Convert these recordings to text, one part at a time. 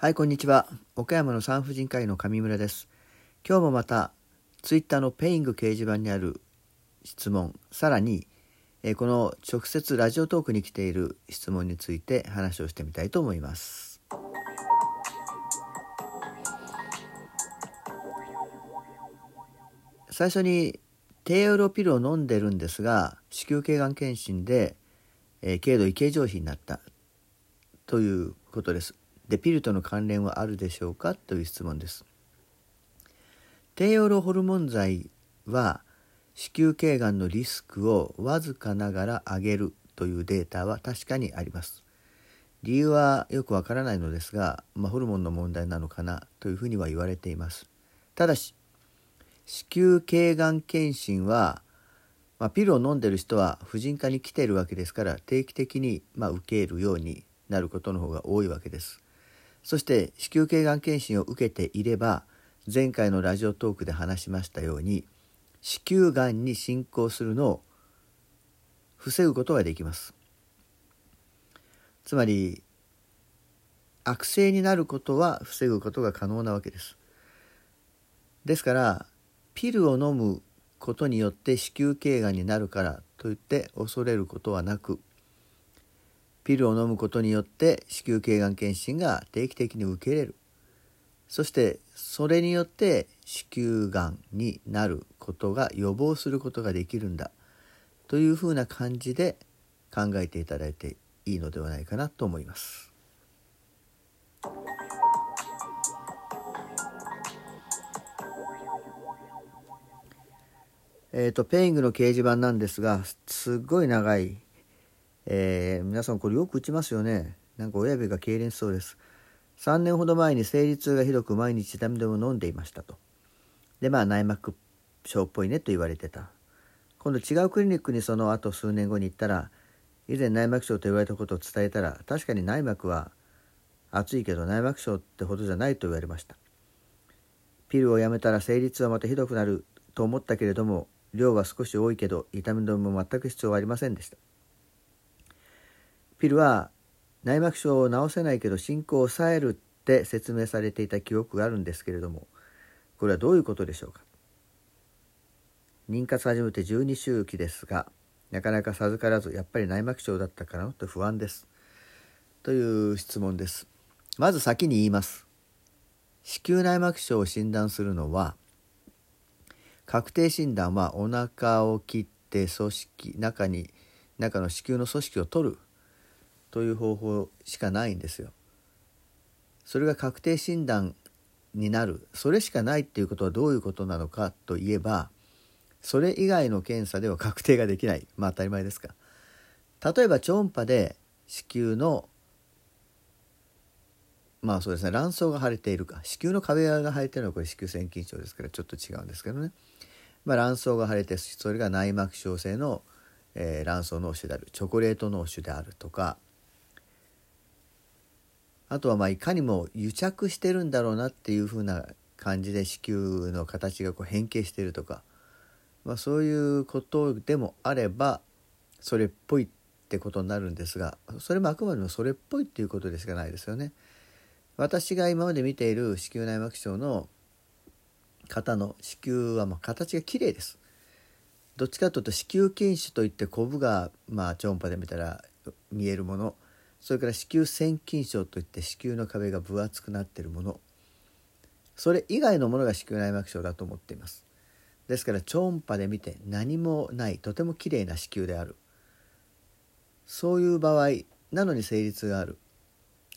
はい、こんにちは。岡山の産婦人科医の上村です。今日もまた、ツイッターのペイング掲示板にある質問、さらに、えこの直接ラジオトークに来ている質問について話をしてみたいと思います。最初に低用量ピルを飲んでるんですが子宮頸がん検診で、え軽度異形上皮になったということですでピルとの関連はあるでしょうか？という質問です。低用量ホルモン剤は子宮頸がんのリスクをわずかながら上げるというデータは確かにあります。理由はよくわからないのですが、まあ、ホルモンの問題なのかなというふうには言われています。ただし子宮頸がん検診は、まあ、ピルを飲んでる人は婦人科に来ているわけですから定期的に、まあ、受けるようになることの方が多いわけです。そして子宮頸がん検診を受けていれば前回のラジオトークで話しましたように子宮がんに進行するのを防ぐことができます。つまり悪性になることは防ぐことが可能なわけです。ですからピルを飲むことによって子宮頸がんになるからといって恐れることはなくピルを飲むことによって子宮頸がん検診が定期的に受けれるそしてそれによって子宮がんになることが予防することができるんだというふうな感じで考えていただいていいのではないかなと思います。えー、とペイングの掲示板なんですがすっごい長い、えー皆さんこれよく打ちますよね。なんか親指が痙攣しそうです。3年ほど前に生理痛がひどく毎日痛み止めを飲んでいましたと。でまあ内膜症っぽいねと言われてた。今度違うクリニックにその後数年後に行ったら以前内膜症と言われたことを伝えたら確かに内膜は熱いけど内膜症ってほどじゃないと言われました。ピルをやめたら生理痛はまたひどくなると思ったけれども量は少し多いけど痛み止めも全く必要はありませんでした。ピルは内膜症を治せないけど進行を抑えるって説明されていた記憶があるんですけれどもこれはどういうことでしょうか？妊活始めて12周期ですがなかなか授からずやっぱり内膜症だったかなと不安です。という質問です。まず先に言います。子宮内膜症を診断するのは確定診断はお腹を切って組織中に中の子宮の組織を取るという方法しかないんですよ。それが確定診断になる。それしかないっていうことはどういうことなのかといえばそれ以外の検査では確定ができない。まあ当たり前ですか。例えば超音波で子宮のまあそうですね卵巣が腫れているか。子宮の壁側が腫れているのはこれ子宮腺筋症ですからちょっと違うんですけどね、まあ、卵巣が腫れてそれが内膜症性の、えー卵巣脳腫である。チョコレート脳腫であるとかあとはまあいかにも癒着してるんだろうなっていうふうな感じで子宮の形がこう変形してるとか、まあ、そういうことでもあればそれっぽいってことになるんですがそれもあくまでもそれっぽいっていうことでしかないですよね。私が今まで見ている子宮内膜症の方の子宮はまあ形が綺麗です。どっちかというと子宮筋腫といってコブがまあ超音波で見たら見えるものそれから子宮腺筋症といって子宮の壁が分厚くなっているもの。それ以外のものが子宮内膜症だと思っています。ですから超音波で見て何もないとても綺麗な子宮である。そういう場合なのに成立がある。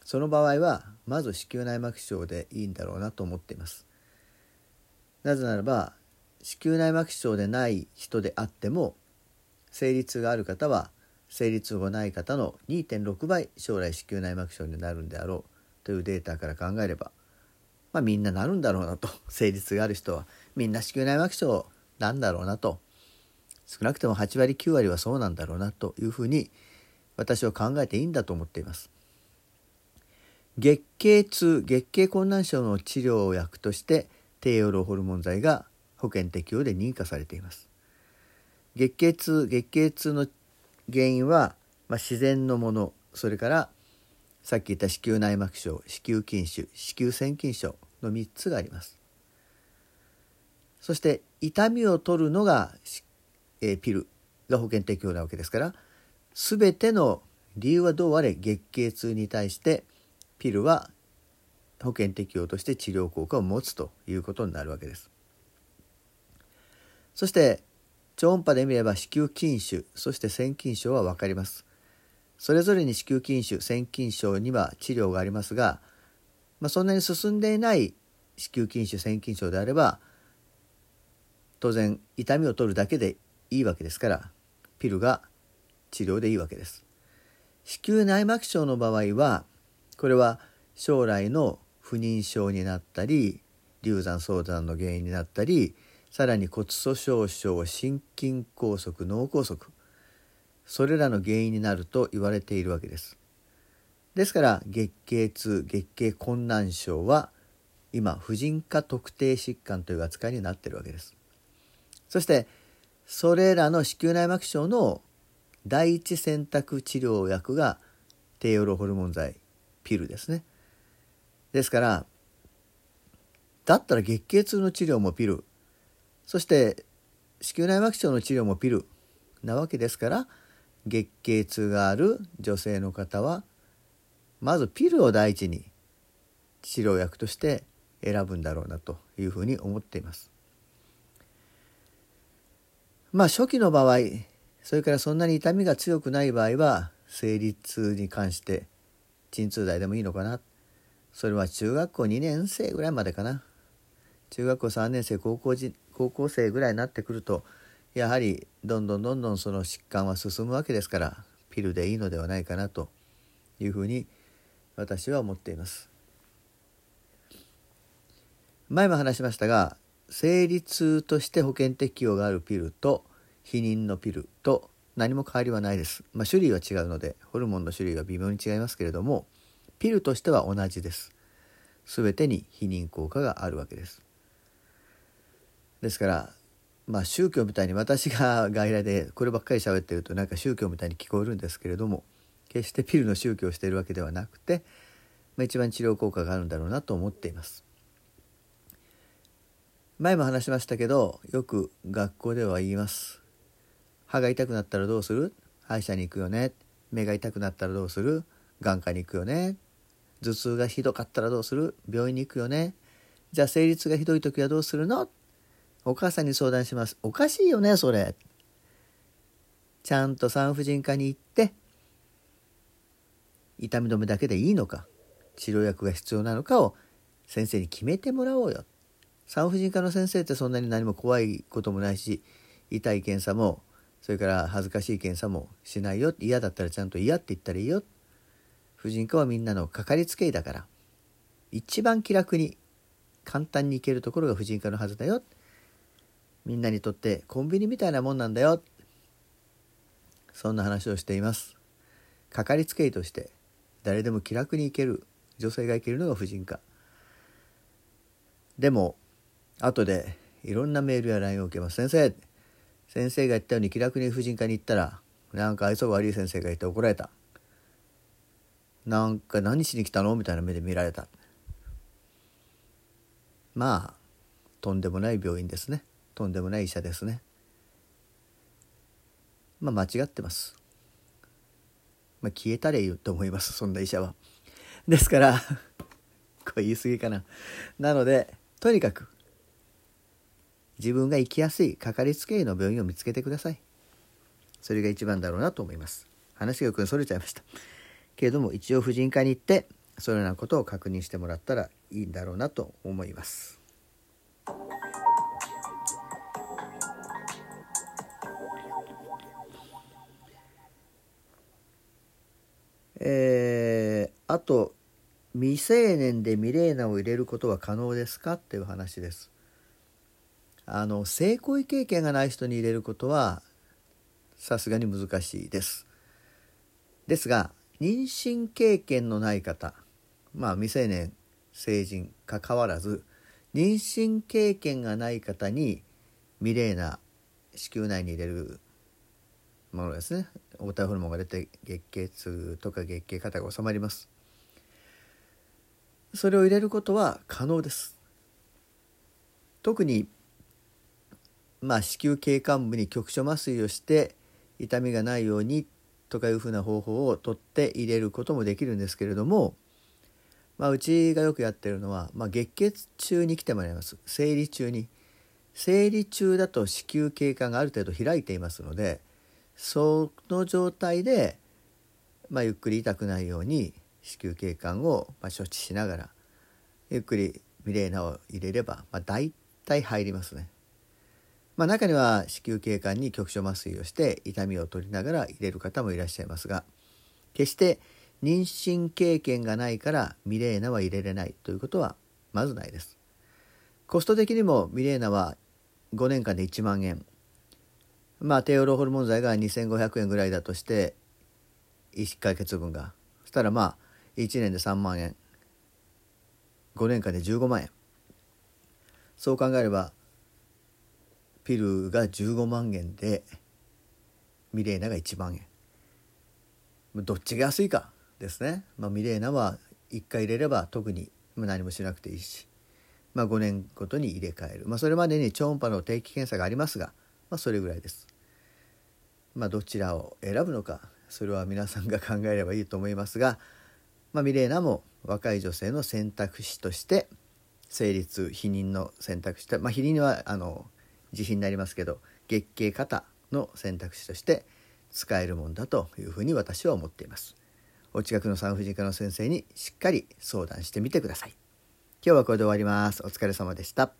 その場合はまず子宮内膜症でいいんだろうなと思っています。なぜならば子宮内膜症でない人であっても生理痛がある方は生理痛がない方の2.6倍将来子宮内膜症になるんであろうというデータから考えればまあみんななるんだろうなと。生理痛がある人はみんな子宮内膜症なんだろうなと。少なくとも8割9割はそうなんだろうなというふうに私は考えていいんだと思っています。月経痛月経困難症の治療薬として低用量ホルモン剤が保険適用で認可されています。月経痛月経痛の原因は、まあ、自然のものそれからさっき言った子宮内膜症子宮筋腫子宮腺筋症の3つがありますそして痛みを取るのが、えー、ピルが保険適用なわけですから全ての理由はどうあれ月経痛に対してピルは保険適用として治療効果を持つということになるわけです。そして超音波で見れば子宮筋腫そして腺筋症は分かります。それぞれに子宮筋腫腺筋症には治療がありますが、まあ、そんなに進んでいない子宮筋腫腺筋症であれば当然痛みを取るだけでいいわけですからピルが治療でいいわけです。子宮内膜症の場合はこれは将来の不妊症になったり流産早産の原因になったりさらに骨粗しょう症心筋梗塞脳梗塞それらの原因になると言われているわけです。ですから月経痛月経困難症は今婦人科特定疾患という扱いになっているわけです。そしてそれらの子宮内膜症の第一選択治療薬が低用量ホルモン剤ピルですね。ですからだったら月経痛の治療もピルそして子宮内膜症の治療もピルなわけですから月経痛がある女性の方はまずピルを第一に治療薬として選ぶんだろうなというふうに思っています。まあ初期の場合それからそんなに痛みが強くない場合は生理痛に関して鎮痛剤でもいいのかなそれは中学校2年生ぐらいまでかな中学校3年生高校高校生ぐらいになってくるとやはりどんどんどんどんその疾患は進むわけですからピルでいいのではないかなというふうに私は思っています。前も話しましたが生理痛として保険適用があるピルと避妊のピルと何も変わりはないです、まあ、種類は違うのでホルモンの種類は微妙に違いますけれどもピルとしては同じです。全てに避妊効果があるわけです。ですからまあ宗教みたいに私が 外来でこればっかり喋ってるとなんか宗教みたいに聞こえるんですけれども決してピルの宗教をしているわけではなくて、まあ、一番治療効果があるんだろうなと思っています。前も話しましたけどよく学校では言います。歯が痛くなったらどうする？歯医者に行くよね。目が痛くなったらどうする？眼科に行くよね。頭痛がひどかったらどうする？病院に行くよね。じゃあ生理痛がひどい時はどうするの？お母さんに相談します。おかしいよねそれ。ちゃんと産婦人科に行って痛み止めだけでいいのか治療薬が必要なのかを先生に決めてもらおうよ。産婦人科の先生ってそんなに何も怖いこともないし痛い検査もそれから恥ずかしい検査もしないよ。嫌だったらちゃんと嫌って言ったらいいよ。婦人科はみんなのかかりつけ医だから。一番気楽に簡単に行けるところが婦人科のはずだよ。みんなにとってコンビニみたいなもんなんだよ。そんな話をしています。かかりつけ医として誰でも気楽に行ける女性が行けるのが婦人科。でも後でいろんなメールや LINE を受けます。先生先生が言ったように気楽に婦人科に行ったらなんか愛想悪い先生がいて怒られた。なんか何しに来たの？みたいな目で見られた。まあとんでもない病院ですね。とんでもない医者ですね。まあ間違ってます。まあ消えたらいいと思いますそんな医者は。ですから これ言い過ぎかな。なのでとにかく自分が行きやすいかかりつけ医の病院を見つけてください。それが一番だろうなと思います。話がよくそれちゃいました。けれども一応婦人科に行ってそのようなことを確認してもらったらいいんだろうなと思います。えー、あと未成年でミレーナを入れることは可能ですか？っていう話ですあの性行為経験がない人に入れることはさすがに難しいです。ですが妊娠経験のない方まあ未成年成人かかわらず妊娠経験がない方にミレーナ子宮内に入れるものですね。黄体ホルモンが出て月経痛とか月経過多が収まります。それを入れることは可能です。特にまあ子宮頸管部に局所麻酔をして痛みがないようにとかいうふうな方法をとって入れることもできるんですけれども、まあ、うちがよくやってるのは、まあ、月経中に来てもらいます。生理中に。生理中だと子宮頸管がある程度開いていますのでその状態で、まあ、ゆっくり痛くないように子宮頸管をま処置しながらゆっくりミレーナを入れれば、まあ、大体入りますね。まあ、中には子宮頸管に局所麻酔をして痛みを取りながら入れる方もいらっしゃいますが決して妊娠経験がないからミレーナは入れれないということはまずないです。コスト的にもミレーナは5年間で1万円まあ低用量ホルモン剤が2500円ぐらいだとして1ヶ月分が。そしたらまあ1年で3万円。5年間で15万円。そう考えればピルが15万円でミレーナが1万円。どっちが安いかですね、まあ、ミレーナは1回入れれば特に何もしなくていいし、まあ、5年ごとに入れ替える、まあ、それまでに超音波の定期検査がありますが、まあ、それぐらいです。まあ、どちらを選ぶのかそれは皆さんが考えればいいと思いますが、まあ、ミレーナも若い女性の選択肢として成立避妊の選択肢とまあ、避妊はあの自費になりますけど月経型の選択肢として使えるもんだというふうに私は思っています。お近くの産婦人科の先生にしっかり相談してみてください。今日はこれで終わります。お疲れ様でした。